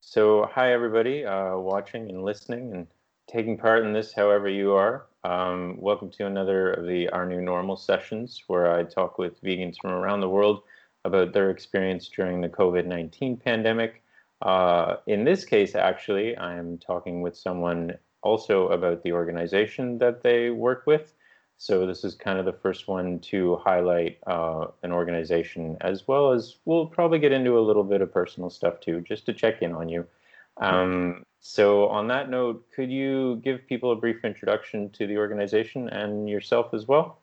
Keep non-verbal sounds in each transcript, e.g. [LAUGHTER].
So, hi everybody uh, watching and listening and taking part in this, however you are. Um, welcome to another of the Our New Normal sessions where I talk with vegans from around the world about their experience during the COVID 19 pandemic. Uh, in this case, actually, I'm talking with someone also about the organization that they work with. So this is kind of the first one to highlight uh, an organization, as well as we'll probably get into a little bit of personal stuff too, just to check in on you. Um, so on that note, could you give people a brief introduction to the organization and yourself as well?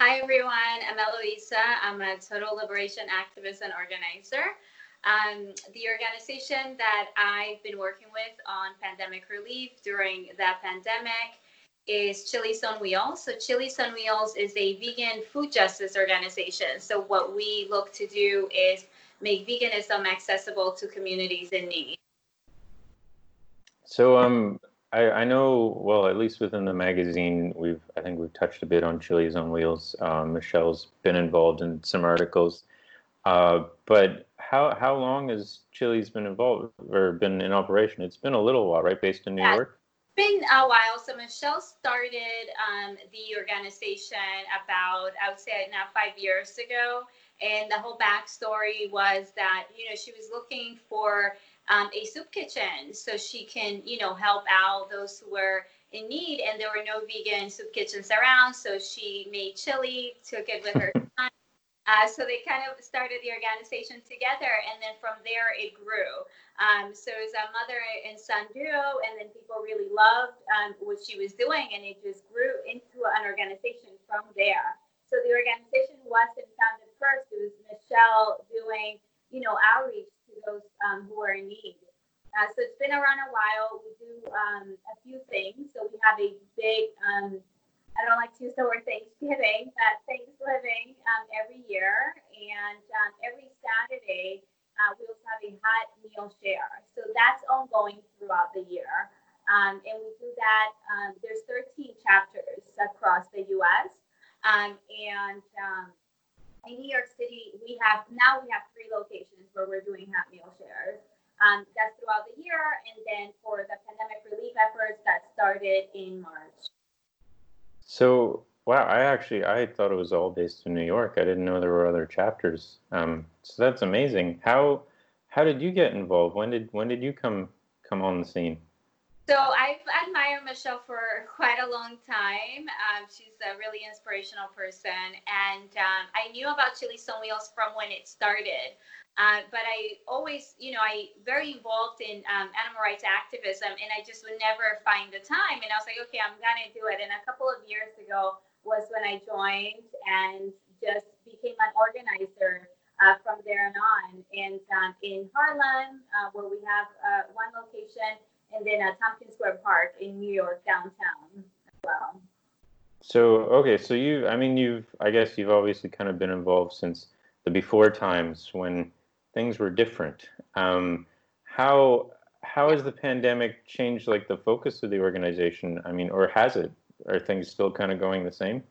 Hi everyone, I'm Eloisa. I'm a total liberation activist and organizer. Um, the organization that I've been working with on pandemic relief during the pandemic is Chilis on Wheels. So Chilis on Wheels is a vegan food justice organization. So what we look to do is make veganism accessible to communities in need. So um, I, I know well at least within the magazine we've I think we've touched a bit on Chilis on Wheels. Um, Michelle's been involved in some articles, uh, but how how long has Chili's been involved or been in operation? It's been a little while, right? Based in New yeah. York been a while. So Michelle started um, the organization about, I would say now five years ago. And the whole backstory was that, you know, she was looking for um, a soup kitchen so she can, you know, help out those who were in need. And there were no vegan soup kitchens around. So she made chili, took it with her [LAUGHS] son. Uh, so they kind of started the organization together, and then from there it grew. Um, so it was a mother and son duo, and then people really loved um, what she was doing, and it just grew into an organization from there. So the organization wasn't founded first; it was Michelle doing, you know, outreach to those um, who are in need. Uh, so it's been around a while. We do um, a few things. So we have a big um, I don't like to use the word Thanksgiving, but Thanksgiving um, every year. And um, every Saturday, uh, we also have a hot meal share. So that's ongoing throughout the year. Um, and we do that, um, there's 13 chapters across the US. Um, and um, in New York City, we have now we have three locations where we're doing hot meal shares. That's throughout the year. And then for the pandemic relief efforts, that started in March. So, wow, I actually I thought it was all based in New York. I didn't know there were other chapters. Um, so that's amazing. How how did you get involved? When did when did you come come on the scene? So I've admired Michelle for [LAUGHS] quite a long time. Um, she's a really inspirational person, and um, I knew about Chilis on Wheels from when it started. Uh, but I always, you know, I very involved in um, animal rights activism, and I just would never find the time. And I was like, okay, I'm gonna do it. And a couple of years ago was when I joined and just became an organizer uh, from there on. And um, in Harlem, uh, where we have uh, one location, and then at Tompkins Square Park in New York downtown well. So okay, so you, I mean, you've, I guess you've obviously kind of been involved since the before times when things were different. Um, how how has the pandemic changed like the focus of the organization? I mean, or has it? Are things still kind of going the same?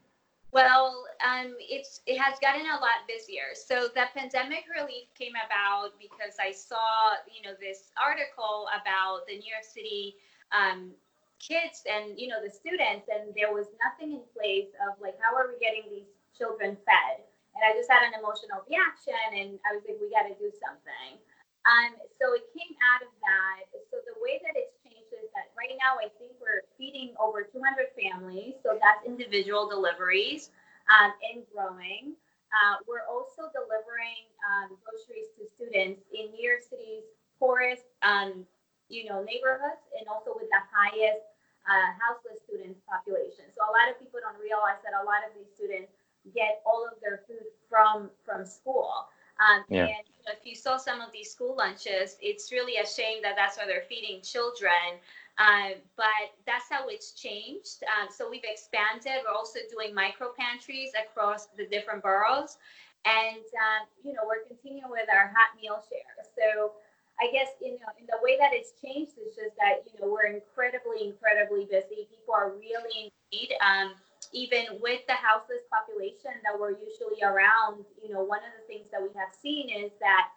Well, um, it's it has gotten a lot busier. So the pandemic relief came about because I saw you know this article about the New York City um, kids and you know the students, and there was nothing in place of like how are we getting these children fed and I just had an emotional reaction, and I was like, we got to do something. Um, so it came out of that. So the way that it's changed is that right now I think we're feeding over 200 families. So that's individual deliveries um, and growing. Uh, we're also delivering um, groceries to students in New York City's poorest, um, you know, neighborhoods, and also with the highest uh, houseless students population. So a lot of people don't realize that a lot of these students get all of their food from from school. Um, yeah. And you know, if you saw some of these school lunches, it's really a shame that that's why they're feeding children. Um, but that's how it's changed. Um, so we've expanded. We're also doing micro pantries across the different boroughs, and um, you know we're continuing with our hot meal share. So I guess you know in the way that it's changed is just that you know we're incredibly incredibly busy. People are really in need. Um, even with the houseless population that we're usually around, you know, one of the things that we have seen is that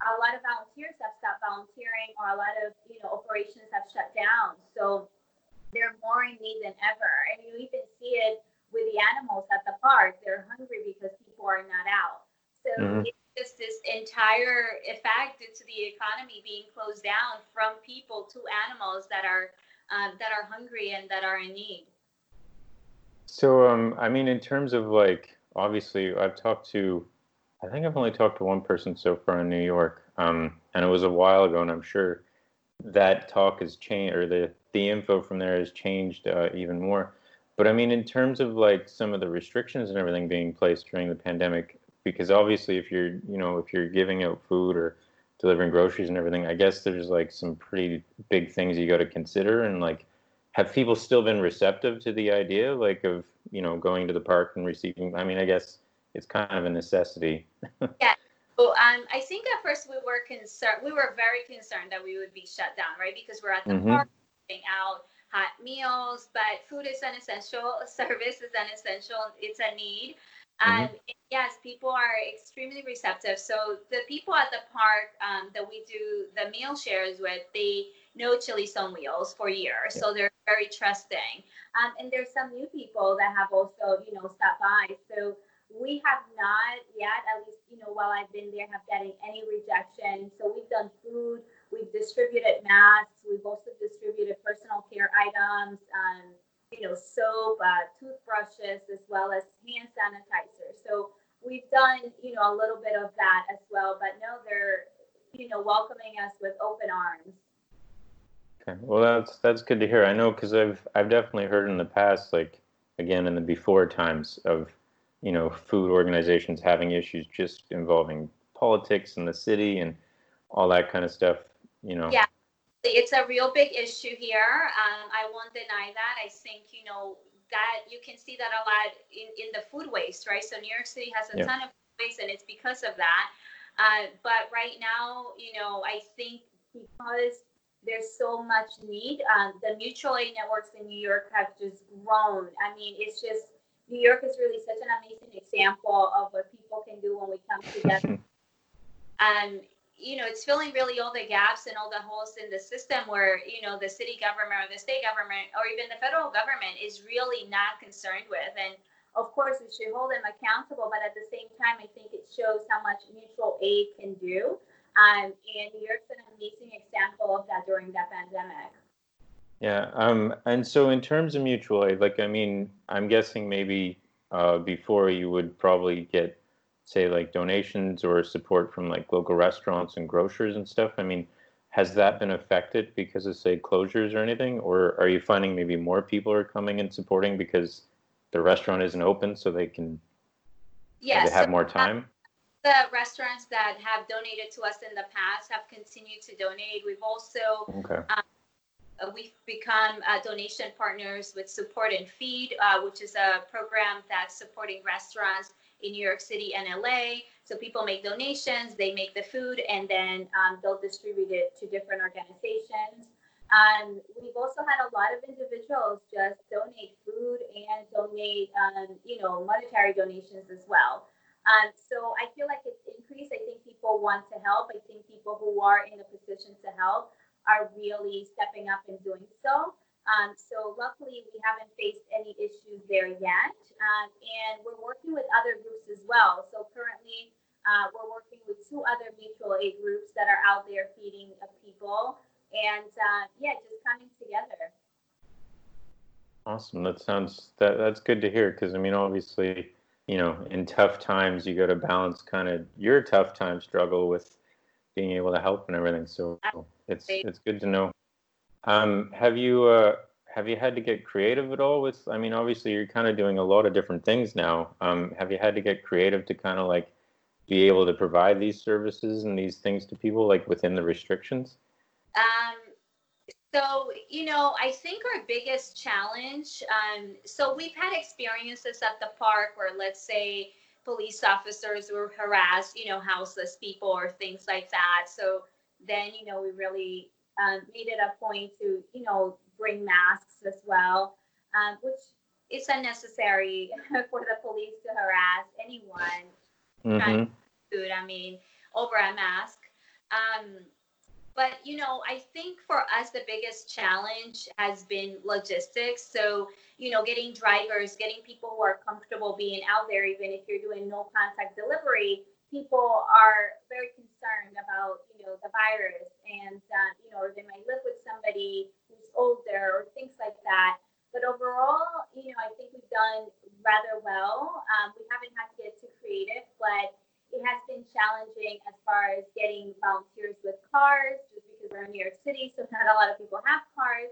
a lot of volunteers have stopped volunteering, or a lot of you know operations have shut down. So they're more in need than ever, and you even see it with the animals at the park. They're hungry because people are not out. So mm-hmm. it's just this entire effect to the economy being closed down from people to animals that are um, that are hungry and that are in need. So, um, I mean, in terms of like, obviously, I've talked to, I think I've only talked to one person so far in New York, um, and it was a while ago, and I'm sure that talk has changed, or the the info from there has changed uh, even more. But I mean, in terms of like some of the restrictions and everything being placed during the pandemic, because obviously, if you're, you know, if you're giving out food or delivering groceries and everything, I guess there's like some pretty big things you got to consider. And like, have people still been receptive to the idea, like of you know going to the park and receiving? I mean, I guess it's kind of a necessity. [LAUGHS] yeah. Well, um, I think at first we were concerned. We were very concerned that we would be shut down, right? Because we're at the mm-hmm. park, out hot meals, but food is an essential. [LAUGHS] Service is an essential. It's a need. Mm-hmm. And yes, people are extremely receptive. So the people at the park um, that we do the meal shares with, they know Chilis on Wheels for years, yeah. so they're very trusting. Um, and there's some new people that have also, you know, stopped by. So we have not yet, at least, you know, while I've been there, have getting any rejection. So we've done food, we've distributed masks, we've also distributed personal care items. Um, you know, soap, uh, toothbrushes, as well as hand sanitizer. So we've done, you know, a little bit of that as well. But no, they're, you know, welcoming us with open arms. Okay, well, that's that's good to hear. I know because I've I've definitely heard in the past, like again in the before times of, you know, food organizations having issues just involving politics in the city and all that kind of stuff. You know. Yeah it's a real big issue here. Um, I won't deny that. I think, you know, that you can see that a lot in, in the food waste, right? So New York City has a yeah. ton of waste and it's because of that. Uh, but right now, you know, I think because there's so much need, um, the mutual aid networks in New York have just grown. I mean, it's just, New York is really such an amazing example of what people can do when we come together. [LAUGHS] and you know, it's filling really all the gaps and all the holes in the system where, you know, the city government or the state government or even the federal government is really not concerned with. And of course, we should hold them accountable, but at the same time, I think it shows how much mutual aid can do. Um, and New York's an amazing example of that during that pandemic. Yeah. Um, and so, in terms of mutual aid, like, I mean, I'm guessing maybe uh, before you would probably get say like donations or support from like local restaurants and grocers and stuff? I mean, has that been affected because of say closures or anything, or are you finding maybe more people are coming and supporting because the restaurant isn't open so they can yes, they have more time? The restaurants that have donated to us in the past have continued to donate. We've also okay. um, we've become uh, donation partners with Support and Feed, uh, which is a program that's supporting restaurants in New York City and LA. So people make donations, they make the food, and then um, they'll distribute it to different organizations. Um, we've also had a lot of individuals just donate food and donate, um, you know, monetary donations as well. Um, so I feel like it's increased. I think people want to help. I think people who are in a position to help are really stepping up and doing so. Um, so luckily, we haven't faced any issues there yet. Um, and we're working with other groups as well. So currently, uh, we're working with two other mutual aid groups that are out there feeding people. And uh, yeah, just coming together. Awesome. That sounds that that's good to hear because I mean, obviously, you know, in tough times, you got to balance kind of your tough time struggle with being able to help and everything. So it's it's good to know. Um, have you uh, have you had to get creative at all with? I mean, obviously you're kind of doing a lot of different things now. Um, have you had to get creative to kind of like be able to provide these services and these things to people like within the restrictions? Um, so you know, I think our biggest challenge. Um, so we've had experiences at the park where, let's say, police officers were harassed, you know, houseless people or things like that. So then, you know, we really um, made it a point to, you know, bring masks as well, um, which is unnecessary [LAUGHS] for the police to harass anyone mm-hmm. trying food. I mean, over a mask. Um, but you know, I think for us the biggest challenge has been logistics. So you know, getting drivers, getting people who are comfortable being out there, even if you're doing no contact delivery. People are very concerned about you know the virus, and uh, you know, they might live with somebody who's older or things like that. But overall, you know, I think we've done rather well. Um, we haven't had to get too creative, but it has been challenging as far as getting volunteers with cars, just because we're in New York City, so not a lot of people have cars.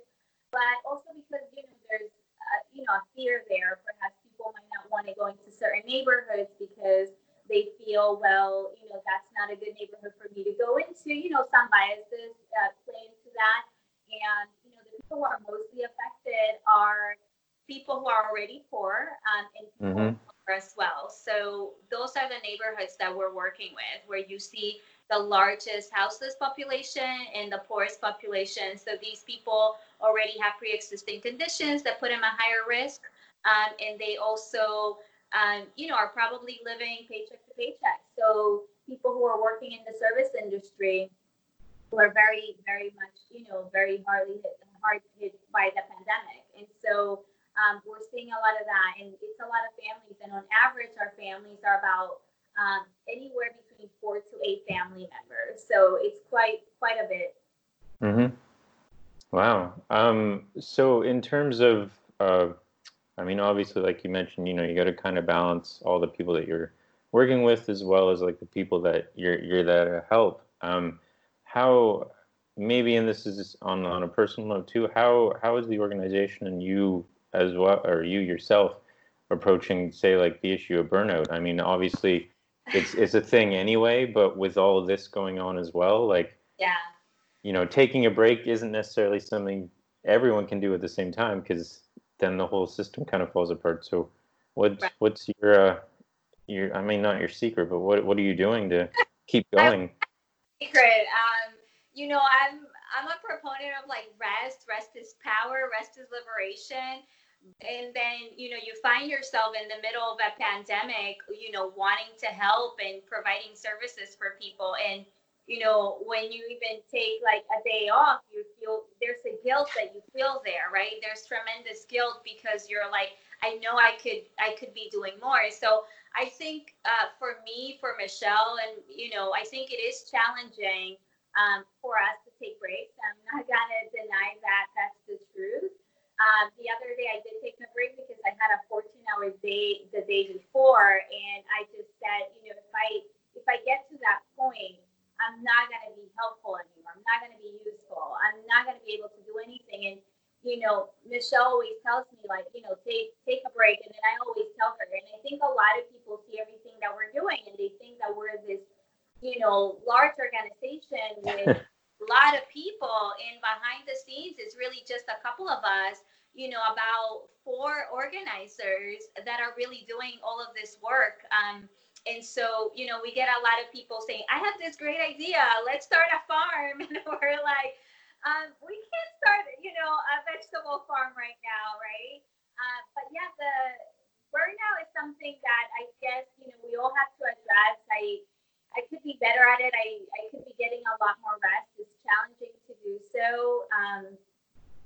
But also because you know there's uh, you know a fear there. Perhaps people might not want to go into certain neighborhoods because they feel well, you know, that's not a good neighborhood for me to go into. You know, some biases uh, play into that, and you know the people who are mostly affected are people who are already poor um, and people mm-hmm as well. So those are the neighborhoods that we're working with, where you see the largest houseless population and the poorest population. So these people already have pre-existing conditions that put them at higher risk, um, and they also, um, you know, are probably living paycheck to paycheck. So people who are working in the service industry who are very, very much, you know, very hardly hit, hard hit by the pandemic, and so um, we're seeing a lot of that, and it's a lot of families. And on average, our families are about um, anywhere between four to eight family members. So it's quite quite a bit. Mm-hmm. Wow. Um, so in terms of, uh, I mean, obviously, like you mentioned, you know, you got to kind of balance all the people that you're working with as well as like the people that you're you're there to help. Um, how maybe, and this is on on a personal note too. How how is the organization and you as well, or you yourself, approaching, say, like the issue of burnout? I mean, obviously, it's it's a thing anyway, but with all of this going on as well, like, yeah, you know, taking a break isn't necessarily something everyone can do at the same time because then the whole system kind of falls apart. So, what's right. what's your uh, your I mean, not your secret, but what what are you doing to [LAUGHS] keep going? secret. Um, you know, I'm I'm a proponent of like rest. Rest is power. Rest is liberation and then you know you find yourself in the middle of a pandemic you know wanting to help and providing services for people. And you know when you even take like a day off you feel there's a guilt that you feel there right? There's tremendous guilt because you're like i know i could i could be doing more. So i think uh, for me for michelle and you know i think it is challenging um, for us to take breaks. I'm not gonna deny that that's the truth um, the other day I did take a break because I had a 14 hour day the day before, and I just said, you know, if I if I get to that point, I'm not going to be helpful anymore. I'm not going to be useful. I'm not going to be able to do anything. And you know, Michelle always tells me like, you know, take take a break, and then I always tell her. And I think a lot of people see everything that we're doing, and they think that we're this, you know, large organization [LAUGHS] with lot of people and behind the scenes it's really just a couple of us you know about four organizers that are really doing all of this work. Um, and so you know we get a lot of people saying i have this great idea. Let's start a farm. [LAUGHS] And we're like um, we can't start you know a vegetable farm right now right? Uh, but yeah the burnout is something that i guess you know we all have to address. I I could be better at it. I, I could be getting a lot more rest. It's challenging to do so. Um,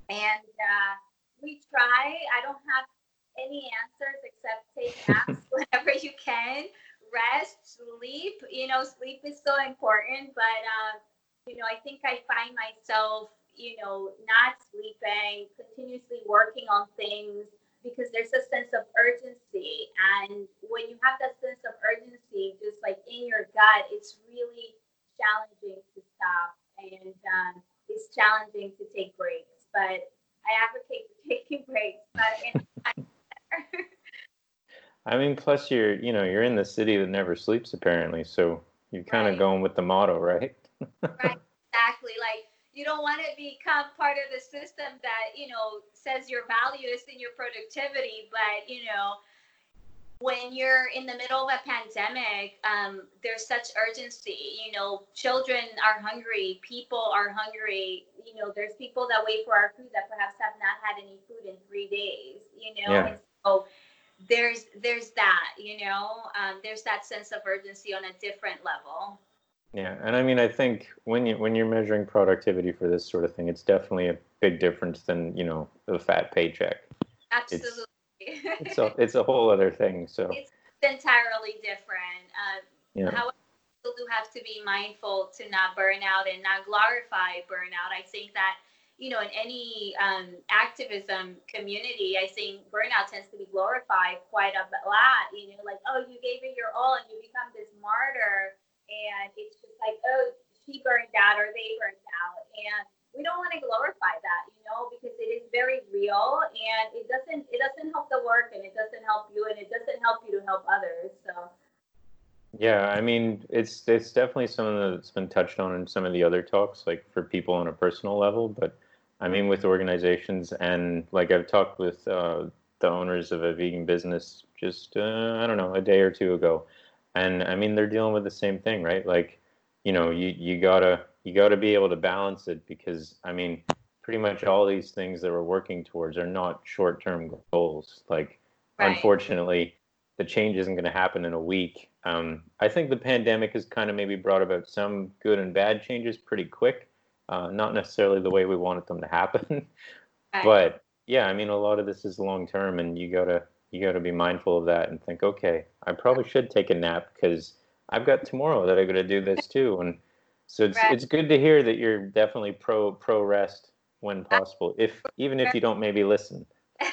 and uh, we try. I don't have any answers except take [LAUGHS] naps whenever you can. Rest, sleep. You know, sleep is so important. But, um, you know, I think I find myself, you know, not sleeping, continuously working on things because there's a sense of urgency. And when you have that sense of urgency, just like in your gut, it's really challenging to stop and um, it's challenging to take breaks. But I advocate for [LAUGHS] taking breaks, but in [LAUGHS] I mean, plus you're, you know, you're in the city that never sleeps apparently, so you're kind right. of going with the motto, right? [LAUGHS] right, exactly. Like you don't want to become part of the system that you know says your value is in your productivity but you know when you're in the middle of a pandemic um, there's such urgency you know children are hungry people are hungry you know there's people that wait for our food that perhaps have not had any food in three days you know yeah. so there's there's that you know um, there's that sense of urgency on a different level Yeah, and I mean, I think when you when you're measuring productivity for this sort of thing, it's definitely a big difference than you know a fat paycheck. Absolutely. It's, it's a it's a whole other thing. So it's entirely different. Uh, yeah. However, people do have to be mindful to not burn out and not glorify burnout. I think that you know, in any um, activism community, I think burnout tends to be glorified quite a lot. You know, like, oh, you gave it your all and you become this martyr. And it's like, oh, she burned out or they burned out. And we don't want to glorify that, you know, because it is very real and it doesn't it doesn't help the work and it doesn't help you and it doesn't help you to help others. So yeah, I mean, it's it's definitely something that's been touched on in some of the other talks, like for people on a personal level. But I mean, with organizations and like I've talked with uh, the owners of a vegan business just uh, I don't know a day or two ago, and I mean they're dealing with the same thing, right? Like, you know, you you gotta you gotta be able to balance it because I mean, pretty much all these things that we're working towards are not short term goals. Like, right. unfortunately, the change isn't going to happen in a week. Um, I think the pandemic has kind of maybe brought about some good and bad changes pretty quick uh, not necessarily the way we wanted them to happen. [LAUGHS] Right. But yeah, I mean, a lot of this is long term, and you gotta you gotta be mindful of that and think, okay, I probably should take a nap because I've got tomorrow that I got to do this [LAUGHS] too. And so it's right. it's good to hear that you're definitely pro pro rest when possible, if even if you don't maybe listen [LAUGHS]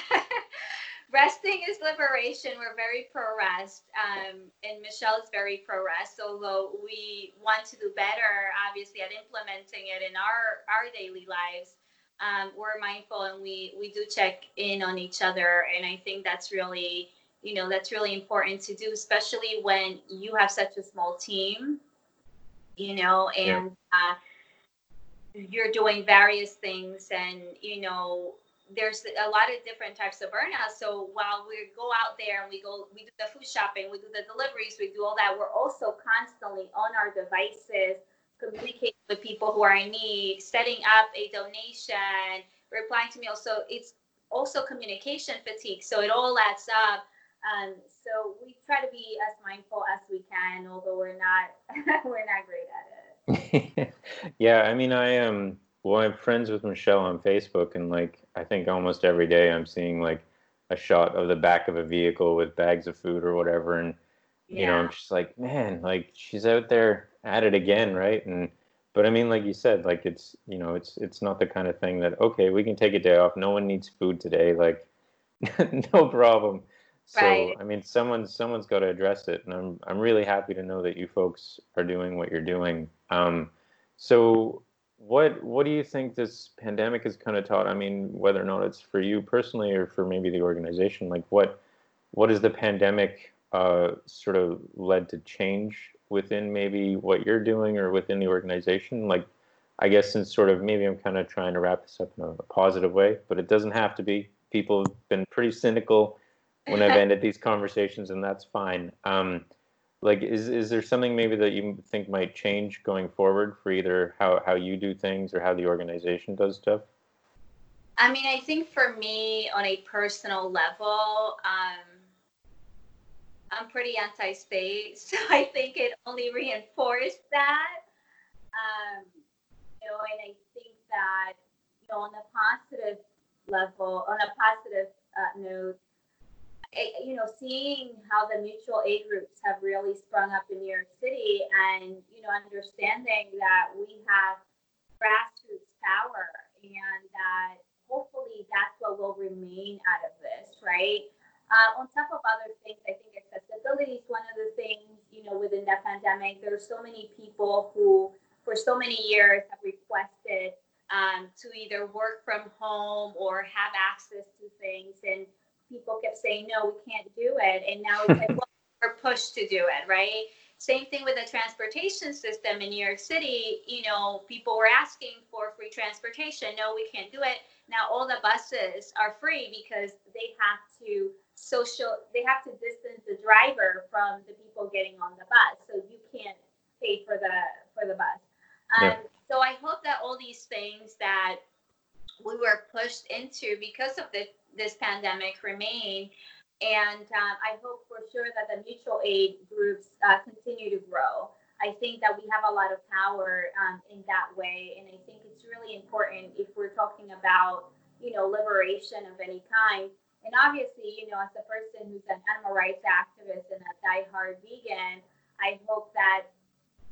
resting is liberation. We're very pro rest, um, and Michelle is very pro rest. Although we want to do better, obviously, at implementing it in our our daily lives, um, we're mindful and we we do check in on each other, and I think that's really you know that's really important to do, especially when you have such a small team, you know, and. Yeah. Uh, you're doing various things and you know there's a lot of different types of burnout. So while we go out there and we go, we do the food shopping, we do the deliveries, we do all that, we're also constantly on our devices, communicating with people who are in need, setting up a donation, replying to me. Also, it's also communication fatigue. So it all adds up. Um, so we try to be as mindful as we can, although we're not [LAUGHS] we're not great at it. [LAUGHS] yeah, I mean, I am. Um well, I'm friends with Michelle on Facebook, and like I think almost every day I'm seeing like a shot of the back of a vehicle with bags of food or whatever, and you know I'm just like, man, like she's out there at it again, right? And but I mean, like you said, like it's you know it's it's not the kind of thing that okay we can take a day off. No one needs food today, like [LAUGHS] no problem. So right. I mean, someone's someone's got to address it, and I'm I'm really happy to know that you folks are doing what you're doing. Um, so what what do you think this pandemic has kind of taught? I mean, whether or not it's for you personally or for maybe the organization, like what what has the pandemic uh, sort of led to change within maybe what you're doing or within the organization? Like, I guess since sort of maybe I'm kind of trying to wrap this up in a positive way, but it doesn't have to be. People have been pretty cynical when I've [LAUGHS] ended these conversations, and that's fine. Um, like is is there something maybe that you think might change going forward for either how how you do things or how the organization does stuff i mean i think for me on a personal level um i'm pretty anti-space [LAUGHS] so i think it only reinforced that um you know and i think that you know on a positive level on a positive uh, note you know, seeing how the mutual aid groups have really sprung up in New York City and, you know, understanding that we have grassroots power and that hopefully that's what will remain out of this, right? Uh, on top of other things, I think accessibility is one of the things, you know, within the pandemic. There are so many people who, for so many years, have requested um, to either work from home or have access to things. And people kept saying, no, we can't do it. And now it's like, [LAUGHS] well, we're pushed to do it, right? Same thing with the transportation system in New York City. You know, people were asking for free transportation. No, we can't do it. Now all the buses are free because they have to social, they have to distance the driver from the people getting on the bus. So you can't pay for the for the bus. Um, yeah. So I hope that all these things that we were pushed into because of the this pandemic remain. And um, I hope for sure that the mutual aid groups uh, continue to grow. I think that we have a lot of power um, in that way. And I think it's really important if we're talking about, you know, liberation of any kind. And obviously, you know, as a person who's an animal rights activist and a diehard vegan, I hope that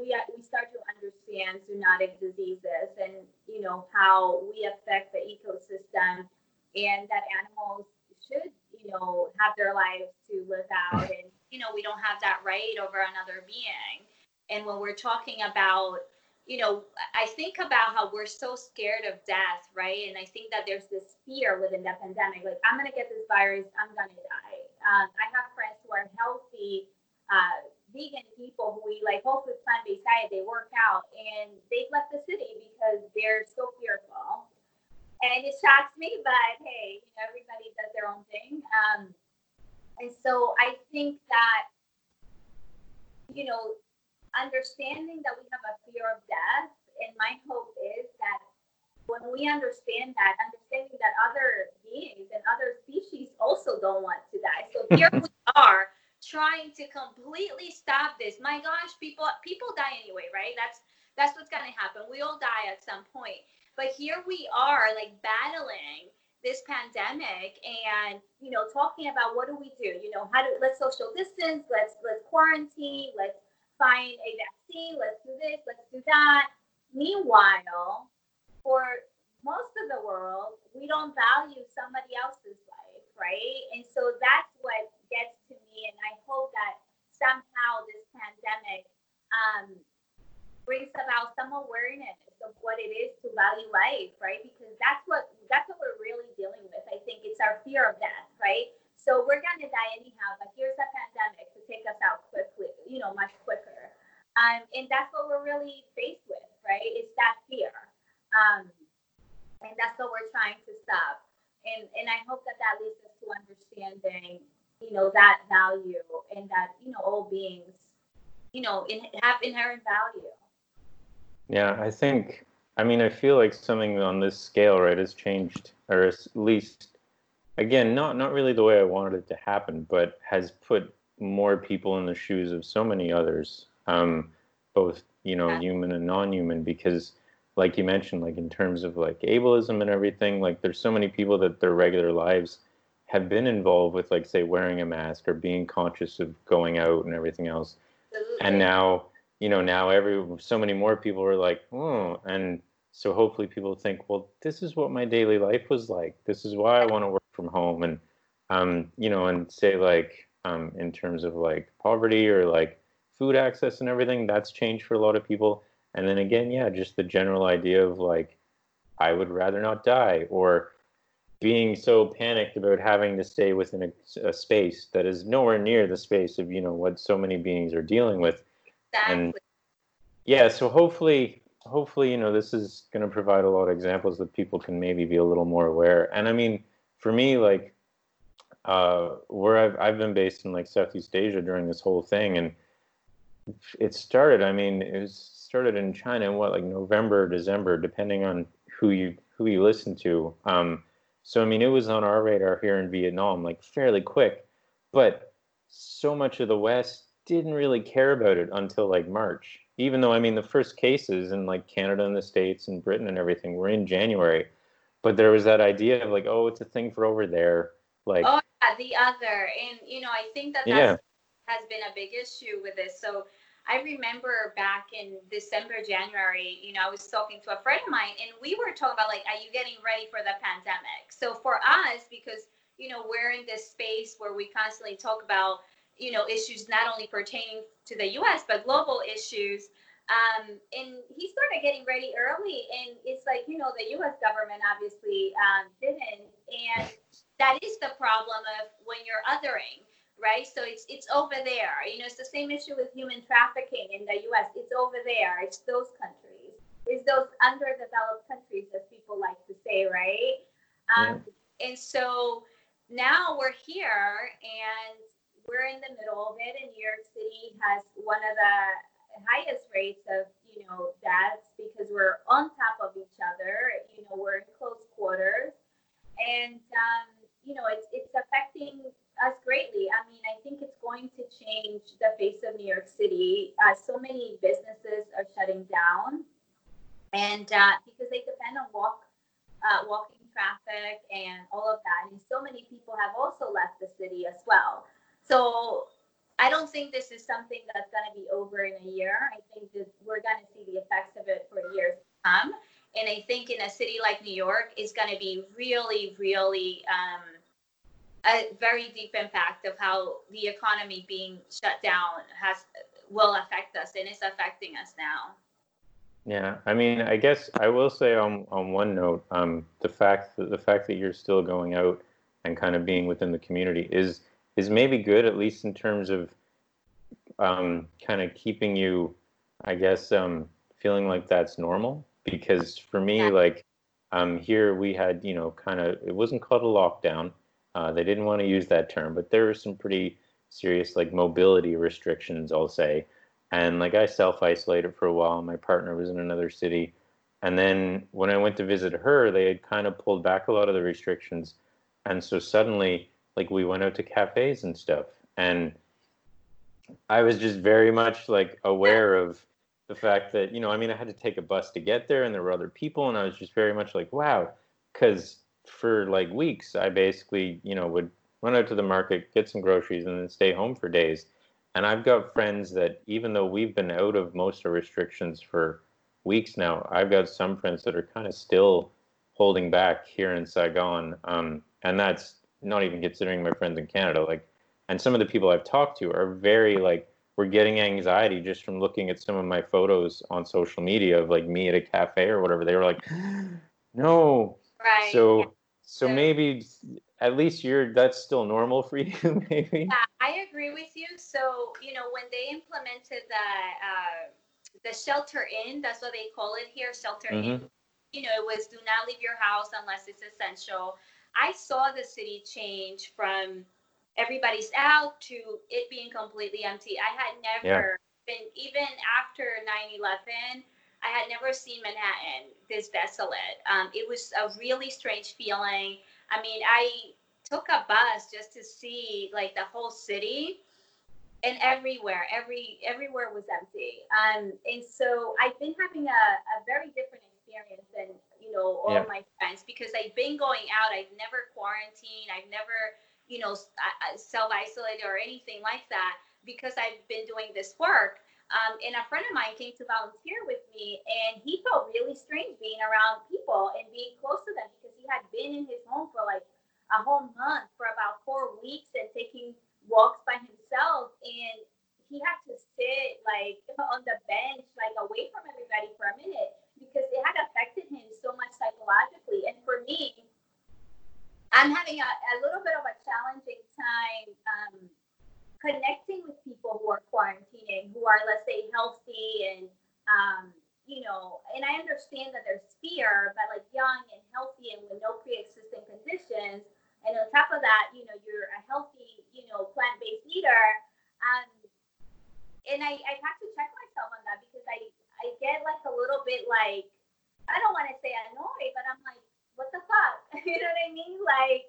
we, we start to understand zoonotic diseases and, you know, how we affect the ecosystem and that animals should, you know, have their lives to live out and, you know, we don't have that right over another being. And when we're talking about, you know, I think about how we're so scared of death, right? And I think that there's this fear within the pandemic, like I'm gonna get this virus, I'm gonna die. Um, I have friends who are healthy, uh, vegan people who eat like whole food plant-based diet. They work out and they've left the city because they're so fearful. And it shocks me, but hey, you know, everybody does their own thing. Um, and so I think that, you know, understanding that we have a fear of death, and my hope is that when we understand that, understanding that other beings and other species also don't want to die. So here [LAUGHS] we are trying to completely stop this. My gosh, people people die anyway, right? That's that's what's gonna happen. We all die at some point. But here we are, like battling this pandemic and you know talking about what do we do you know how do let's social distance let's let's quarantine let's find a vaccine, let's do this, let's do that. Meanwhile, for most of the world, we don't value somebody else's life, right? And so that's what gets to me. And I hope that somehow this pandemic um, brings about some awareness of what it is to value life, right? Because that's what that's what we're really dealing with. I think it's our fear of death, right? So we're to die anyhow, but here's a pandemic to take us out quickly, you know, much quicker. Um, and that's what we're really faced with, right? It's that fear. Um, and that's what we're trying to stop. And, and I hope that that leads us to understanding, you know, that value and that, you know, all beings, you know, in, have inherent value. Yeah, I think, I mean, I feel like something on this scale, right, has changed, or at least again, not not really the way I wanted it to happen, but has put more people in the shoes of so many others, um, both you know, yeah. human and non-human, because like you mentioned, like in terms of like ableism and everything, like there's so many people that their regular lives have been involved with like say wearing a mask or being conscious of going out and everything else. Absolutely. And now, you know, now every so many more people are like, oh, and so hopefully people think, well, this is what my daily life was like. This is why I want to work from home and um, you know, and say like um, in terms of like poverty or like food access and everything, that's changed for a lot of people. And then again, yeah, just the general idea of like, I would rather not die, or being so panicked about having to stay within a, a space that is nowhere near the space of you know what so many beings are dealing with. Exactly. And yeah, so hopefully, hopefully, you know, this is going to provide a lot of examples that people can maybe be a little more aware. And I mean, for me, like uh, where I've I've been based in like Southeast Asia during this whole thing, and it started. I mean, it was started in China in what like November, December, depending on who you who you listen to. Um, so I mean, it was on our radar here in Vietnam, like fairly quick, but so much of the West didn't really care about it until like March. Even though I mean, the first cases in like Canada and the States and Britain and everything were in January but there was that idea of like, oh, it's a thing for over there. Like, oh, yeah, the other, and you know, I think that yeah. has been a big issue with this. So I remember back in December, January, you know, I was talking to a friend of mine, and we were talking about like, are you getting ready for the pandemic? So for us, because you know, we're in this space where we constantly talk about you know issues not only pertaining to the U.S. but global issues. Um, and he started getting ready early, and it's like you know the U.S. government obviously um, didn't, and that is the problem of when you're othering, right? So it's it's over there. You know, it's the same issue with human trafficking in the U.S. It's over there. It's those countries. It's those underdeveloped countries, as people like to say, right? Um, yeah. And so now we're here, and we're in the middle of it, and New York City has one of the highest rates of you know deaths because we're on top of each other. You know, we're in close quarters, and um, you know it's it's affecting us greatly. I mean, I think it's going to change the face of New York City. uh, so many businesses are shutting down, and uh, because they depend on walk, uh, walking traffic and all of that, and so many people have also left the city as well. So I don't think this is something that's going to be over in a year. I think that we're going to see the effects of it for years to come. And I think in a city like New York is going to be really, really um, a very deep impact of how the economy being shut down has will affect us and it's affecting us now. Yeah, I mean, I guess I will say on on one note, um, the fact that the fact that you're still going out and kind of being within the community is is maybe good, at least in terms of um, kind of keeping you, I guess, um, feeling like that's normal. Because for me, yeah. like um, here we had, you know, kind of it wasn't called a lockdown. Uh, they didn't want to use that term, but there were some pretty serious like mobility restrictions, I'll say. And like I self isolated for a while. My partner was in another city. And then when I went to visit her, they had kind of pulled back a lot of the restrictions. And so suddenly, like we went out to cafes and stuff. And I was just very much like aware of the fact that, you know, I mean, I had to take a bus to get there and there were other people. And I was just very much like, wow. Because for like weeks, I basically, you know, would run out to the market, get some groceries, and then stay home for days. And I've got friends that, even though we've been out of most of restrictions for weeks now, I've got some friends that are kind of still holding back here in Saigon. Um, and that's not even considering my friends in Canada. Like, and some of the people I've talked to are very like, we're getting anxiety just from looking at some of my photos on social media of like me at a cafe or whatever. They were like, [GASPS] no. Right. So, so yeah. maybe at least you're that's still normal for [LAUGHS] you, maybe. Yeah, I agree with you. So, you know, when they implemented the uh, the shelter in, that's what they call it here, shelter mm-hmm. in. You know, it was do not leave your house unless it's essential. I saw the city change from everybody's out to it being completely empty. I had never yeah. been, even after 9 11, I had never seen Manhattan this desolate. Um, it was a really strange feeling. I mean, I took a bus just to see like the whole city and everywhere every everywhere was empty um and so i've been having a, a very different experience than you know all yeah. my friends because i've been going out i've never quarantined i've never you know, self isolated or anything like that because I've been doing this work. Um, and a friend of mine came to volunteer with me, and he felt really strange being around people and being close to them because he had been in his home for like a whole month for about four weeks and taking walks by himself. And he had to sit like [LAUGHS] on the bench, like away from everybody for a minute because it had affected him so much psychologically. And for me, I'm having a, a little bit of a challenging time um, connecting with people who are quarantining, who are, let's say, healthy and, um, you know, and I understand that there's fear, but like young and healthy and with no pre existing conditions. And on top of that, you know, you're a healthy, you know, plant based eater. Um, and I, I have to check myself on that because I, I get like a little bit like, I don't want to say annoyed, but I'm like, what the fuck? [LAUGHS] you know what I mean? Like,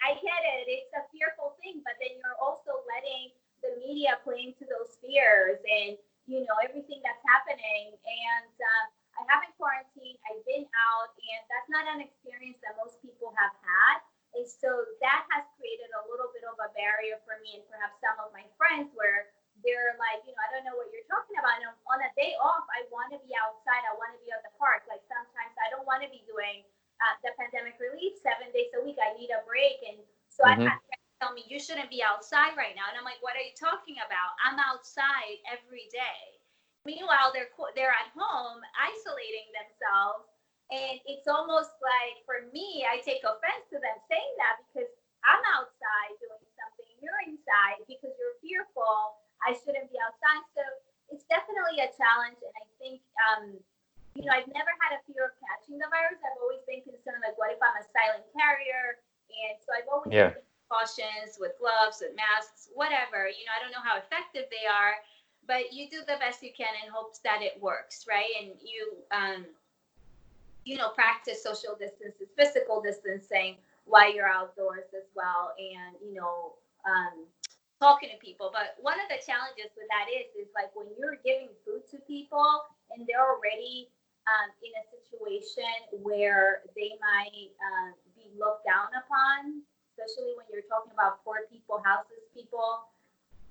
I, get it. It's a fearful thing, but then you're also letting the media play into those fears and, you know, everything that's happening. And um, I haven't quarantined. I've been out, and that's not an experience that most people have had. And so that has created a little bit of a barrier for me and perhaps some of my friends where they're like, you know, I don't know what you're talking about. And on a day off, I want to be outside. I want to be at the park. Like sometimes I don't want to be doing uh, the pandemic relief seven days a week. I need a break. And so mm-hmm. I tell me, you shouldn't be outside right now. And I'm like, what are you talking about? I'm outside every day. Meanwhile, they're they're at home isolating themselves, and it's almost like for me, I take offense to them saying that because I'm outside doing something, you're inside because you're fearful. I shouldn't be outside. So it's definitely a challenge, and I think um, you know, I've never had a fear of catching the virus. I've always been concerned, like, what if I'm a silent carrier? And so I've always yeah. been cautious with gloves, with masks, whatever. You know, I don't know how effective they are, but you do the best you can in hopes that it works, right? And you, um, you know, practice social distances, physical distancing while you're outdoors as well, and you know, um, talking to people. But one of the challenges with that is, is like when you're giving food to people and they're already um, in a situation where they might uh, be looked down upon, especially when you're talking about poor people, houseless people,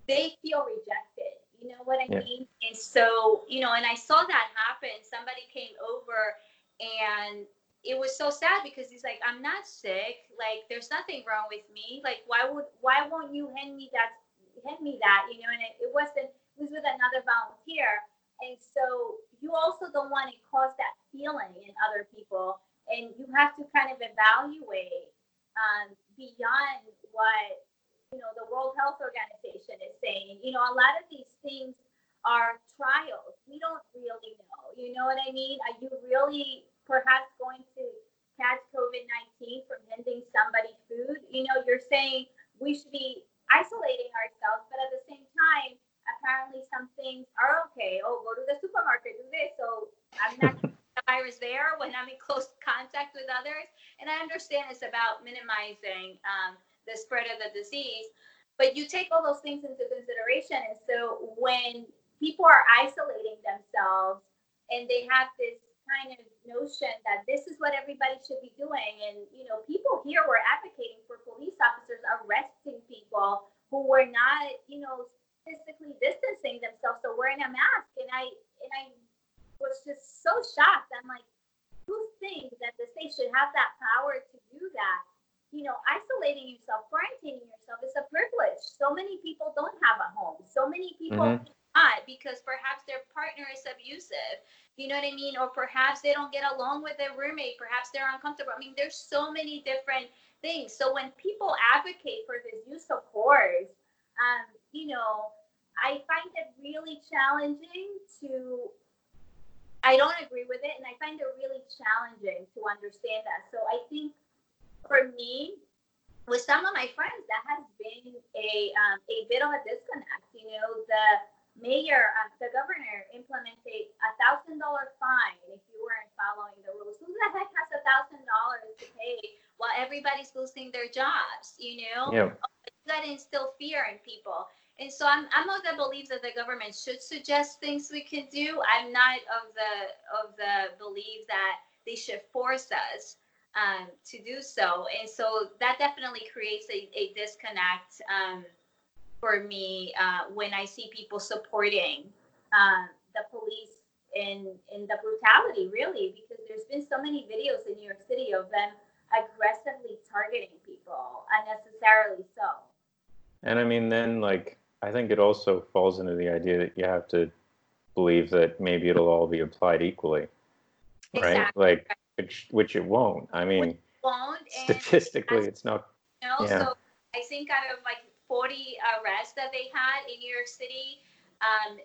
they feel rejected. You know what I yeah. mean? And so, you know, and I saw that happen. Somebody came over and it was so sad because he's like, I'm not sick. Like, there's nothing wrong with me. Like, why would, why won't you hand me that, hand me that? You know, and it, it wasn't, it was with another volunteer. And so you also don't want to cause that feeling in other people. And you have to kind of evaluate um, beyond what you know the World Health Organization is saying. You know, a lot of these things are trials. We don't really know. You know what I mean? Are you really perhaps going to catch COVID 19 from handing somebody food? You know, you're saying we should be isolating ourselves, but at the same time, apparently some things are okay. Oh, go to the supermarket, do this. So I'm not the virus there when I'm in close contact with others. And I understand it's about minimizing um, the spread of the disease. But you take all those things into consideration. And so when people are isolating themselves and they have this kind of notion that this is what everybody should be doing. And, you know, people here were advocating for police officers arresting people who were not, you know, physically distancing themselves or wearing a mask. And I, and I was just so shocked. I'm like, who thinks that the state should have that power to do that? you know, isolating yourself, quarantining yourself is a privilege. So many people don't have a home. So many people mm-hmm. not because perhaps their partner is abusive. You know what I mean? Or perhaps they don't get along with their roommate. Perhaps they're uncomfortable. I mean, there's so many different things. So when people advocate for this use of force, um, you know, I find it really challenging to I don't agree with it, and I find it really challenging to understand that. So I think for me, with some of my friends, that has been a um, a bit of a disconnect. You know, the mayor, uh, the governor implemented a thousand dollar fine if you weren't following the rules. Who the heck has a thousand dollars to pay while everybody's losing their jobs? You know, yeah. got to instill fear in people. And so I'm, I'm of the belief that the government should suggest things we can do. I'm not of the of the belief that they should force us um, to do so. And so that definitely creates a, a disconnect um, for me uh, when I see people supporting uh, the police in, in the brutality, really, because there's been so many videos in New York City of them aggressively targeting people, unnecessarily so. And I mean, then, like, I think it also falls into the idea that you have to believe that maybe it'll all be applied equally. Exactly. Right? Like, which which it won't. I mean, won't, statistically, it's not. Know, yeah. so I think out of like 40 arrests that they had in New York City, um,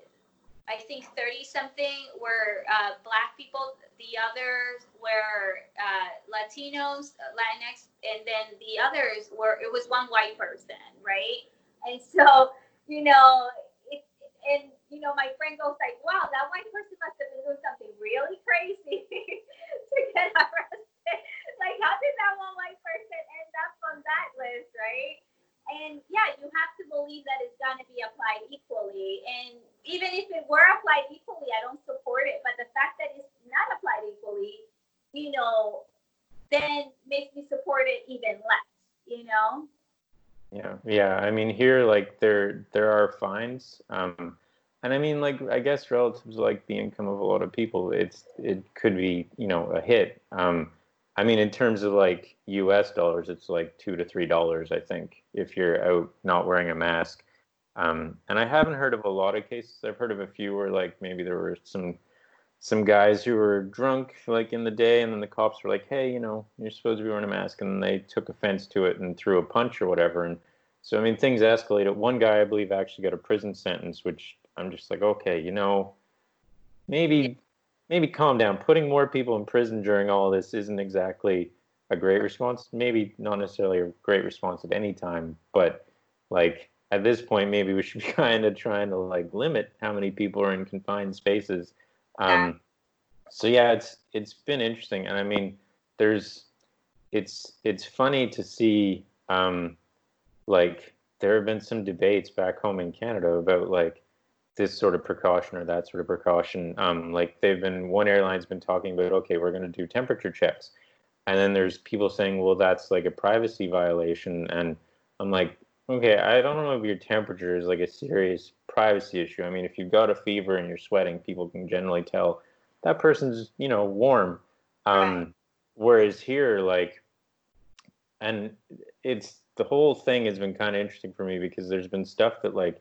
I think 30 something were uh, black people. The others were uh, Latinos, Latinx, and then the others were it was one white person, right? And so you know, it, and you know, my friend goes like, "Wow, that white person must have been doing something really crazy [LAUGHS] to get [LAUGHS] arrested. like, how did that one white person end up on that list, right?" And yeah, you have to believe that it's going to be applied equally. And even if it were applied equally, I don't support it. But the fact that it's not applied equally, you know, then makes me support it even less. You know. Yeah, yeah. I mean, here, like there, there are fines. Um, and I mean, like I guess relative to like the income of a lot of people, it's it could be you know a hit. Um, I mean, in terms of like U.S. dollars, it's like two to three dollars, I think, if you're out not wearing a mask. Um, and I haven't heard of a lot of cases. I've heard of a few where like maybe there were some some guys who were drunk like in the day, and then the cops were like, "Hey, you know, you're supposed to be wearing a mask," and they took offense to it and threw a punch or whatever. And so I mean, things escalated. One guy, I believe, actually got a prison sentence, which I'm just like, okay, you know, maybe maybe calm down. Putting more people in prison during all this isn't exactly a great response. Maybe not necessarily a great response at any time, but like at this point, maybe we should be [LAUGHS] kind of trying to like limit how many people are in confined spaces. Um, so yeah, it's it's been interesting, and I mean, there's it's it's funny to see um, like there have been some debates back home in Canada about like this sort of precaution or that sort of precaution. Um, like they've been one airline's been talking about, okay, we're going to do temperature checks, and then there's people saying, well, that's like a privacy violation, and I'm like, okay, I don't know if your temperature is like a serious privacy issue. I mean, if you've got a fever and you're sweating, people can generally tell that person's you know warm. Um, right. Whereas here, like, and it's the whole thing has been kind of interesting for me because there's been stuff that like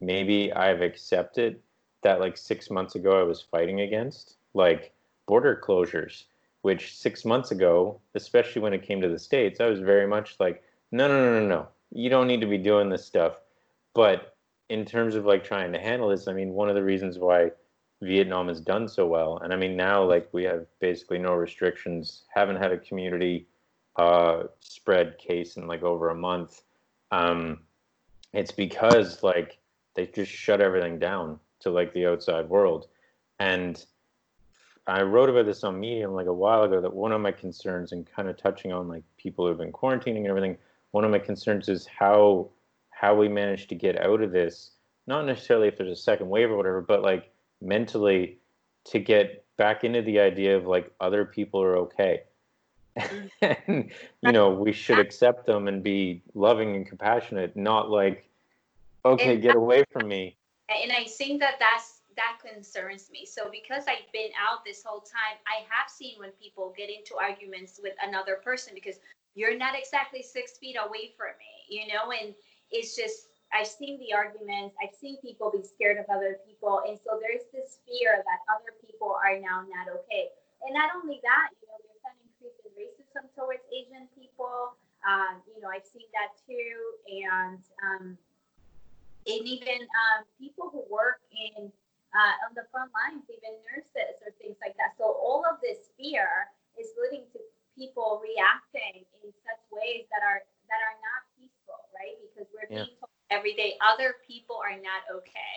maybe I've accepted that like six months ago I was fighting against, like border closures, which six months ago, especially when it came to the States, I was very much like, no, no, no, no, no, you don't need to be doing this stuff. But in terms of like trying to handle this, I mean, one of the reasons why Vietnam has done so well, and I mean, now like we have basically no restrictions, haven't had a community uh, spread case in like over a month. Um, it's because like they just shut everything down to like the outside world. And I wrote about this on Medium like a while ago that one of my concerns and kind of touching on like people who've been quarantining and everything, one of my concerns is how how we manage to get out of this, not necessarily if there's a second wave or whatever, but like mentally to get back into the idea of like other people are okay. Mm. [LAUGHS] and you know, we should accept them and be loving and compassionate, not like Okay, and get away from me. And I think that that's that concerns me. So because I've been out this whole time, I have seen when people get into arguments with another person because you're not exactly six feet away from me, you know, and it's just I've seen the arguments, I've seen people be scared of other people, and so there's this fear that other people are now not okay. And not only that, you know, there's an increase in racism towards Asian people. Um, you know, I've seen that too, and um, and even um, people who work in uh, on the front lines, even nurses or things like that. So all of this fear is leading to people reacting in such ways that are that are not peaceful, right? Because we're yeah. being told every day other people are not okay,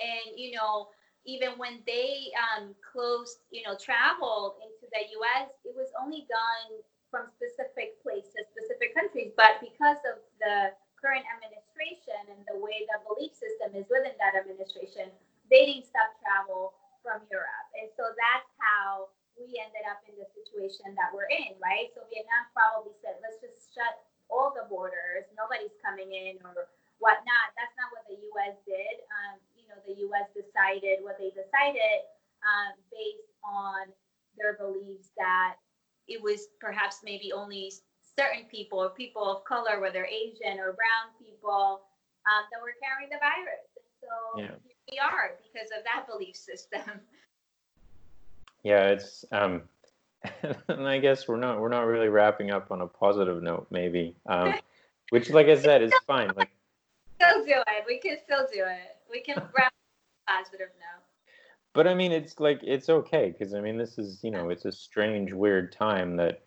and you know even when they um, closed, you know, travel into the U.S., it was only done from specific places, specific countries. But because of the current administration and the way the belief system is within that administration, they didn't stop travel from Europe. And so that's how we ended up in the situation that we're in, right? So Vietnam probably said, let's just shut all the borders, nobody's coming in or whatnot. That's not what the US did. Um, you know, the US decided what they decided um, based on their beliefs that it was perhaps maybe only certain people or people of color, whether Asian or brown people, um, that were carrying the virus. So yeah. we are because of that belief system. [LAUGHS] Yeah, it's um, [LAUGHS] and I guess we're not we're not really wrapping up on a positive note, maybe. Um, [LAUGHS] which, like I said, is fine. Like, still do it. We can still do it. We can wrap positive note. But I mean, it's like it's okay because I mean, this is you know, it's a strange, weird time that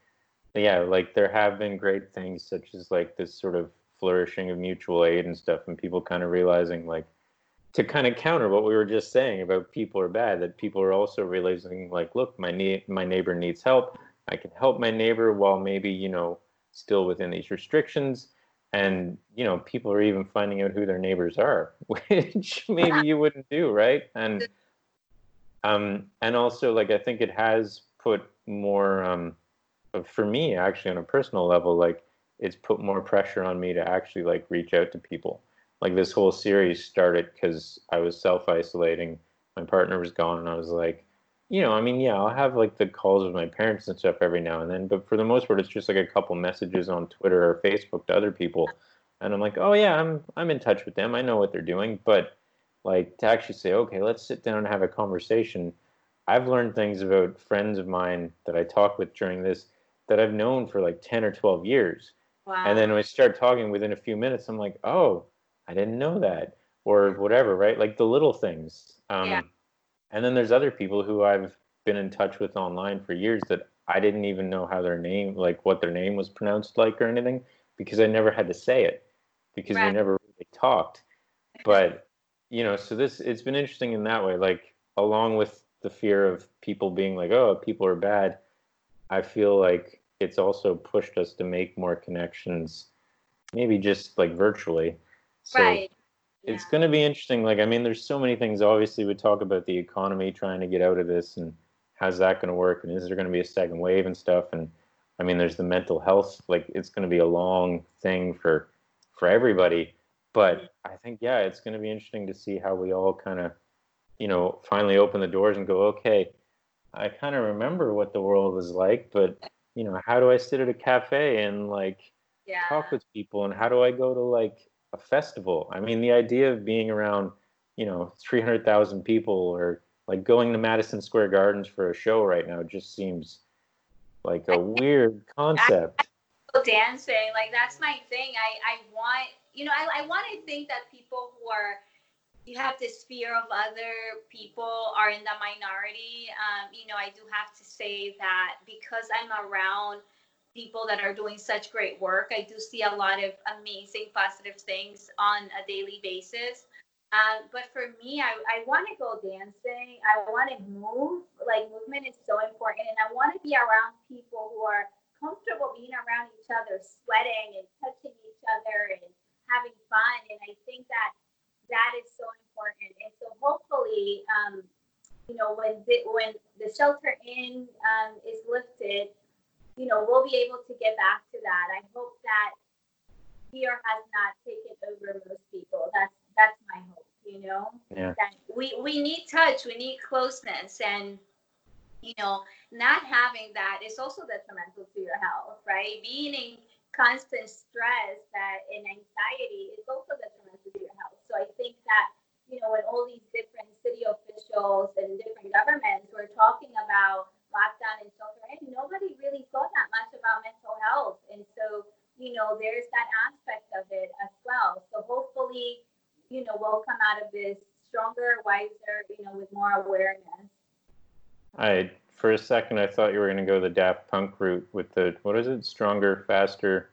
yeah, like there have been great things such as like this sort of flourishing of mutual aid and stuff, and people kind of realizing like to kind of counter what we were just saying about people are bad, that people are also realizing like, look, my ne- my neighbor needs help. I can help my neighbor while maybe you know still within these restrictions. And you know, people are even finding out who their neighbors are, [LAUGHS] which maybe you wouldn't do, right? And um, and also like I think it has put more um, Uh, for me actually on a personal level like it's put more pressure on me to actually like reach out to people. Like this whole series started because i was self-isolating. My partner was gone and i was like you know i mean yeah i'll have like the calls with my parents and stuff every now and then but for the most part it's just like a couple messages on twitter or facebook to other people and i'm like oh yeah i'm i'm in touch with them. I know what they're doing but like to actually say okay let's sit down and have a conversation i've learned things about friends of mine that i talk with during this that I've known for like 10 or 12 years. Wow. And then when I start talking within a few minutes, I'm like, oh, I didn't know that, or whatever, right? Like the little things. Um, yeah. And then there's other people who I've been in touch with online for years that I didn't even know how their name, like what their name was pronounced like or anything, because I never had to say it because right. we never really talked. But, you know, so this, it's been interesting in that way, like along with the fear of people being like, oh, people are bad I feel like it's also pushed us to make more connections, maybe just like virtually. So right. it's Yeah. going to be interesting. Like, I mean, there's so many things. Obviously, we talk about the economy trying to get out of this, and how's that going to work, and is there going to be a second wave and stuff. And I mean, there's the mental health. Like, it's going to be a long thing for for everybody. But I think, yeah, it's going to be interesting to see how we all kind of, you know, finally open the doors and go, okay, I kind of remember what the world was like, but you know, how do I sit at a cafe and like Yeah. talk with people and how do I go to like a festival? I mean, the idea of being around, you know, 300,000 people or like going to Madison Square Gardens for a show right now just seems like a weird concept. dancing like that's my thing i i want you know i, I want to think that people who are you have this fear of other people are in the minority. Um, you know i do have to say that because i'm around people that are doing such great work i do see a lot of amazing positive things on a daily basis. Um, but for me i, I want to go dancing. I want to move. Like movement is so important and i want to be around people who are comfortable being around each other, sweating and touching each other and having fun. And I think that that is so important. And so hopefully, um, you know, when the, when the shelter in um, is lifted, you know, we'll be able to get back to that. I hope that fear has not taken over most people. That's that's my hope. You know, Yeah. that we we need touch, we need closeness, and you know, not having that is also detrimental to your health, right? Being in constant stress that and anxiety is also detrimental to your health. So I think that, you know, when all these different city officials and different governments were talking about lockdown and shelter in, nobody really thought that much about mental health. And so, you know, there's that aspect of it as well. So hopefully, you know, we'll come out of this stronger, wiser, you know, with more awareness. I for a second I thought you were going to go the Daft Punk route with the what is it? Stronger, faster.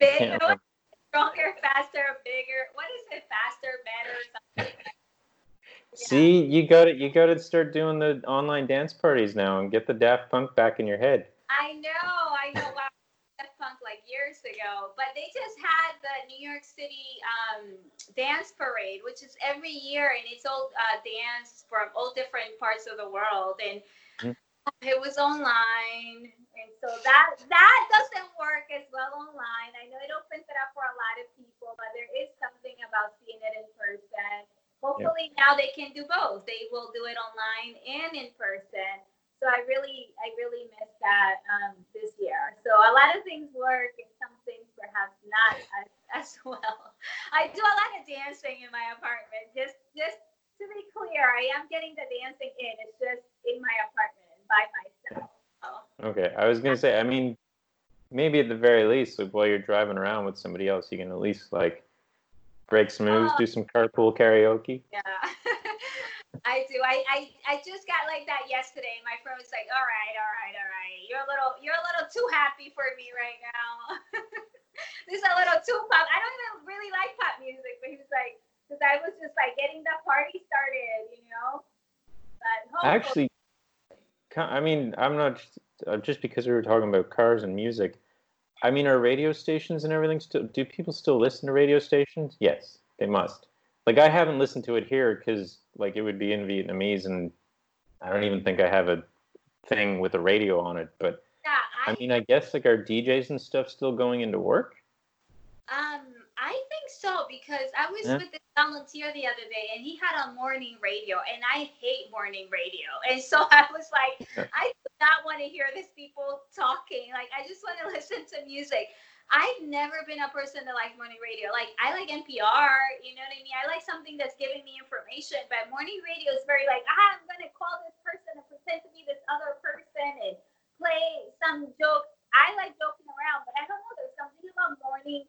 I Bigger, remember. Stronger, [LAUGHS] faster, bigger. What is it? Faster, better, something. Yeah. See, you got to you got to start doing the online dance parties now and get the Daft Punk back in your head. I know, I know. Wow, Daft Punk like years ago, but they just had the New York City um, dance parade, which is every year, and it's all uh, dance from all different parts of the world, and. It was online, and so that that doesn't work as well online. I know it opens it up for a lot of people, but there is something about seeing it in person. Hopefully now they can do both. They will do it online and in person. So I really, I really miss that um, this year. So a lot of things work, and some things perhaps not as, [LAUGHS] as well. I do a lot of dancing in my apartment. Just, just to be clear, I am getting the dancing in. It's just in my apartment by myself. So, Okay, I was gonna say. I mean, maybe at the very least, like while you're driving around with somebody else, you can at least like break some moves, Oh. do some carpool karaoke. yeah. [LAUGHS] I do. I, I I just got like that yesterday. My friend was like, "All right, all right, all right. You're a little you're a little too happy for me right now. [LAUGHS] this is a little too pop. I don't even really like pop music, but he was like, because I was just like getting the party started, you know. But hopefully, Actually, I mean, I'm not uh, just because we were talking about cars and music. I mean, are radio stations and everything still? Do people still listen to radio stations? Yes, they must. Like, I haven't listened to it here because, like, it would be in Vietnamese, and I don't even think I have a thing with a radio on it. But yeah, I, I mean, I guess like our DJs and stuff still going into work. um so because I was Yeah. with this volunteer the other day and he had a morning radio and I hate morning radio and so [LAUGHS] I was like I do not want to hear these people talking like I just want to [LAUGHS] listen to music. I've never been a person that likes morning radio. Like I like NPR, you know what I mean? I like something that's giving me information, but morning radio is very like, ah, I'm gonna call this person and pretend to be this other person and play some joke. I like joking around, but I don't know. There's something about morning,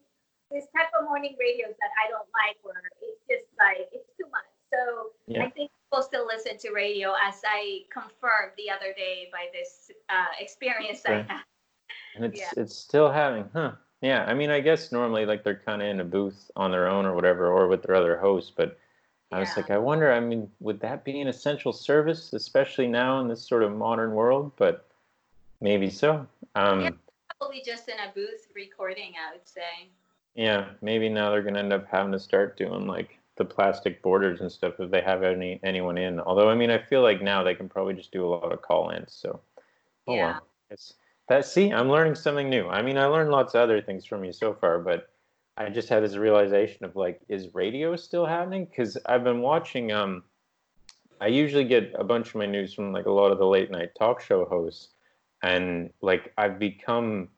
this type of morning radios that I don't like, where it's just like it's too much. So Yeah. I think people still listen to radio, as I confirmed the other day by this uh, experience I had. And it's Yeah. it's still having, huh? Yeah, I mean, I guess normally like they're kind of in a booth on their own or whatever, or with their other hosts. But I was like, I wonder. I mean, would that be an essential service, especially now in this sort of modern world? But maybe so. Um, Yeah. Probably just in a booth recording, I would say. Yeah, maybe now they're gonna end up having to start doing like the plastic borders and stuff if they have any anyone in. Although I mean, I feel like now they can probably just do a lot of call-ins. So, oh yeah. well. That see, I'm learning something new. I mean, I learned lots of other things from you so far, but I just had this realization of like, is radio still happening? Because I've been watching. Um, I usually get a bunch of my news from like a lot of the late night talk show hosts, and like I've become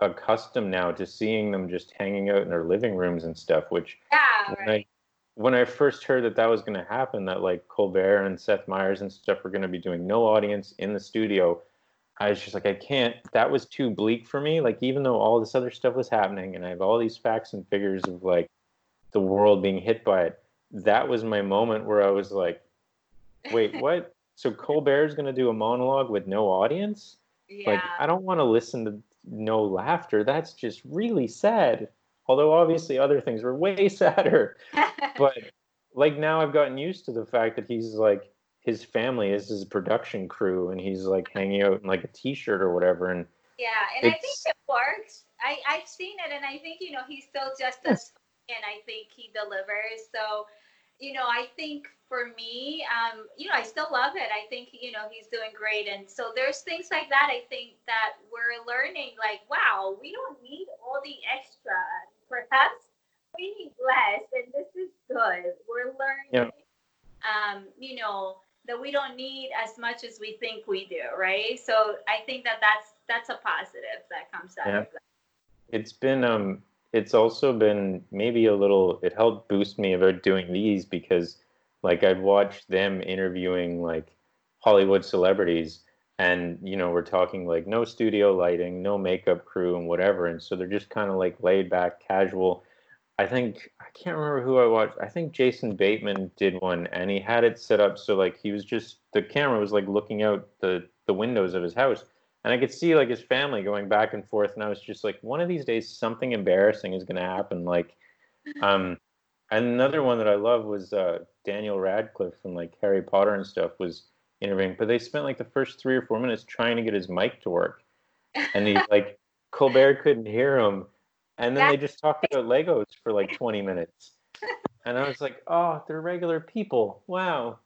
accustomed now to seeing them just hanging out in their living rooms and stuff. Which yeah, when right. I when I first heard that that was going to happen, that like Colbert and Seth Meyers and stuff were going to be doing no audience in the studio, I was just like, I can't. That was too bleak for me. Like even though all this other stuff was happening, and I have all these facts and figures of like the world being hit by it, that was my moment where I was like, wait, [LAUGHS] what? So Colbert's going to do a monologue with no audience? Yeah. Like I don't want to listen to no laughter. That's just really sad. Although obviously other things were way [LAUGHS] sadder. but like now I've gotten used to the fact that he's like his family is his production crew and he's like hanging out in like a t-shirt or whatever and yeah and i think it works i i've seen it and i think you know he's still just as and i think he delivers so you know i think for me um you know i still love it. I think you know he's doing great. And so there's things like that i think that we're learning like wow we don't need all the extra. Perhaps we need less and this is good. We're learning yeah. um you know that we don't need as much as we think we do right? So i think that that's that's a positive that comes out yeah. of that. It's been um it's also been maybe a little it helped boost me about doing these because like I've watched them interviewing like Hollywood celebrities and you know we're talking like no studio lighting, no makeup crew and whatever and so they're just kind of like laid back casual. I think I can't remember who I watched. I think Jason Bateman did one and he had it set up so like he was just the camera was like looking out the the windows of his house and I could see like his family going back and forth, and I was just like, one of these days something embarrassing is going to happen. Like, um, another one that I love was uh, Daniel Radcliffe from like Harry Potter and stuff was interviewing, but they spent like the first three or four minutes trying to get his mic to work, and he [LAUGHS] like Colbert couldn't hear him, and then they just talked about Legos for like twenty minutes, and I was like, oh, they're regular people. Wow.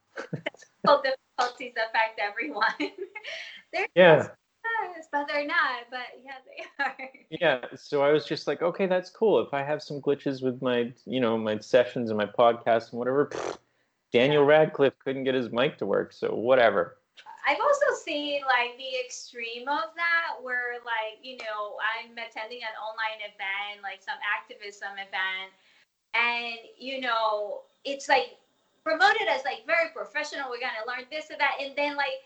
difficulties affect everyone. [LAUGHS] yeah but they're not. But yeah, they [LAUGHS] are. Yeah. So I was just like, okay, that's cool. If I have some glitches with my, you know, my sessions and my podcast and whatever, Daniel yeah. Radcliffe couldn't get his mic to work. So whatever. I've also seen like the extreme of that, where like you know I'm attending an online event, like some activism event, and you know it's like promoted as like very professional. We're gonna learn this or that, and then like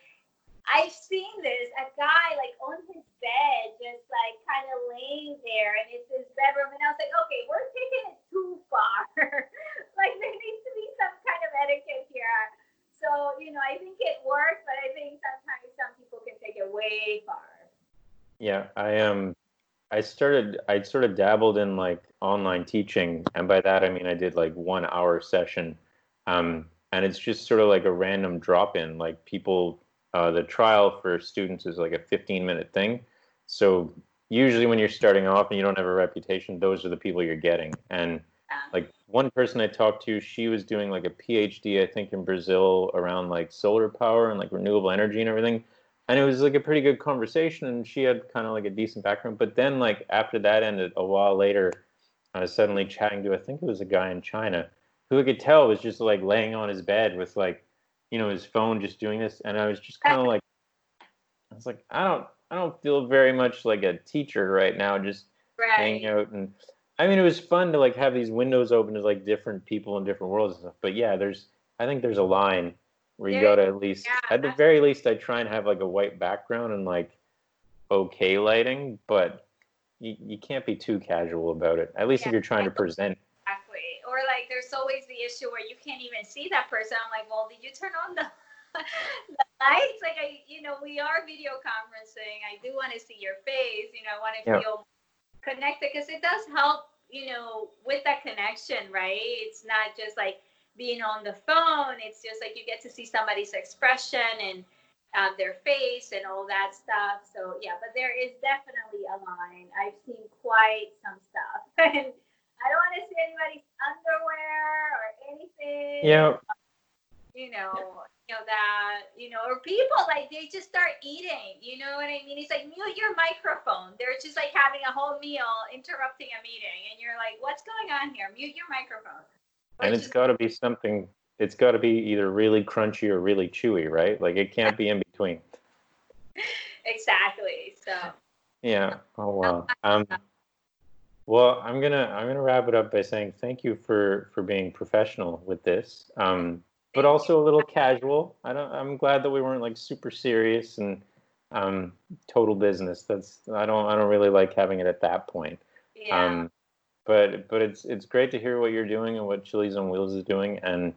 I've seen this, a guy like on his bed, just like kind of laying there, and it's his bedroom. And I was like, okay, we're taking it too far. [LAUGHS] like there needs to be some kind of etiquette here. So, you know, I think it works, but I think sometimes some people can take it way far. Yeah, I am. Um, I started, I sort of dabbled in like online teaching. And by that, I mean, I did like one hour session. Um, and it's just sort of like a random drop in. Like people uh, the trial for students is like a 15 minute thing. So usually when you're starting off and you don't have a reputation, those are the people you're getting. And like one person I talked to, she was doing like a PhD, I think, in Brazil around like solar power and like renewable energy and everything. And it was like a pretty good conversation, and she had kind of like a decent background. But then, like after that ended, a while later, I was suddenly chatting to I think it was a guy in China who I could tell was just like laying on his bed with like you know, his phone just doing this, and I was just kind of like, I was like, I don't, I don't feel very much like a teacher right now, just right. hanging out and. I mean, it was fun to like have these windows open to like different people in different worlds and stuff. But yeah, there's, I think there's a line where you got to at least, yeah. at the very least, I try and have like a white background and like okay lighting, but you, you can't be too casual about it. At least yeah. if you're trying to present or like there's always the issue where you can't even see that person. I'm like, well, did you turn on the, [LAUGHS] the lights? Like I, you know, we are video conferencing. I do want to see your face. You know, I want to yeah. feel connected because it does help. You know, with that connection, right? It's not just like being on the phone. It's just like you get to see somebody's expression and uh, their face and all that stuff. So yeah, but there is definitely a line. I've seen quite some stuff, [LAUGHS] and I don't want to see anybody's underwear or anything. Yeah. You know, you know that, you know, or people like they just start eating. You know what I mean? It's like mute your microphone. They're just like having a whole meal, interrupting a meeting, and you're like, "What's going on here? Mute your microphone." Or And it's just- got to be something. It's got to be either really crunchy or really chewy, right? Like it can't be in between. [LAUGHS] exactly. So Yeah. Oh wow. Um, well, I'm gonna I'm gonna wrap it up by saying thank you for for being professional with this, um, but also a little casual. I don't. I'm glad that we weren't like super serious and um, total business. That's I don't I don't really like having it at that point. yeah, Um, but but it's it's great to hear what you're doing and what Chilis on Wheels is doing, and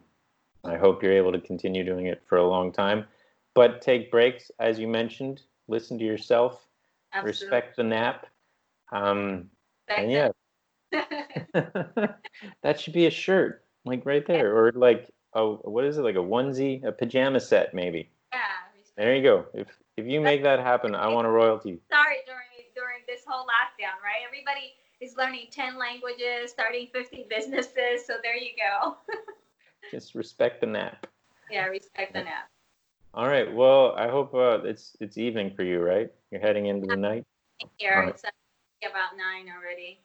I hope you're able to continue doing it for a long time. But take breaks, as you mentioned. Listen to yourself. absolutely. Respect the nap. Um, and yeah, [LAUGHS] [LAUGHS] that should be a shirt, like right there, or like oh, what is it? Like a onesie, a pajama set, maybe. yeah. There you go. If if you make that happen, I want a royalty. Sorry during during this whole lockdown, right? Everybody is learning ten languages, starting fifty businesses. So there you go. [LAUGHS] Just respect the nap. yeah, respect the nap. All right. Well, I hope uh, it's it's evening for you, right? You're heading into the night. Here. About nine already.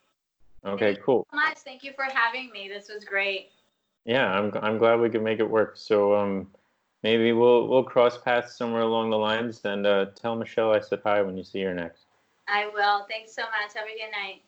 Okay, cool. So much. Thank you for having me. This was great. Yeah, I'm I'm glad we could make it work. So um, maybe we'll we'll cross paths somewhere along the lines, and uh, tell Michelle I said hi when you see her next. I will. Thanks so much. Have a good night.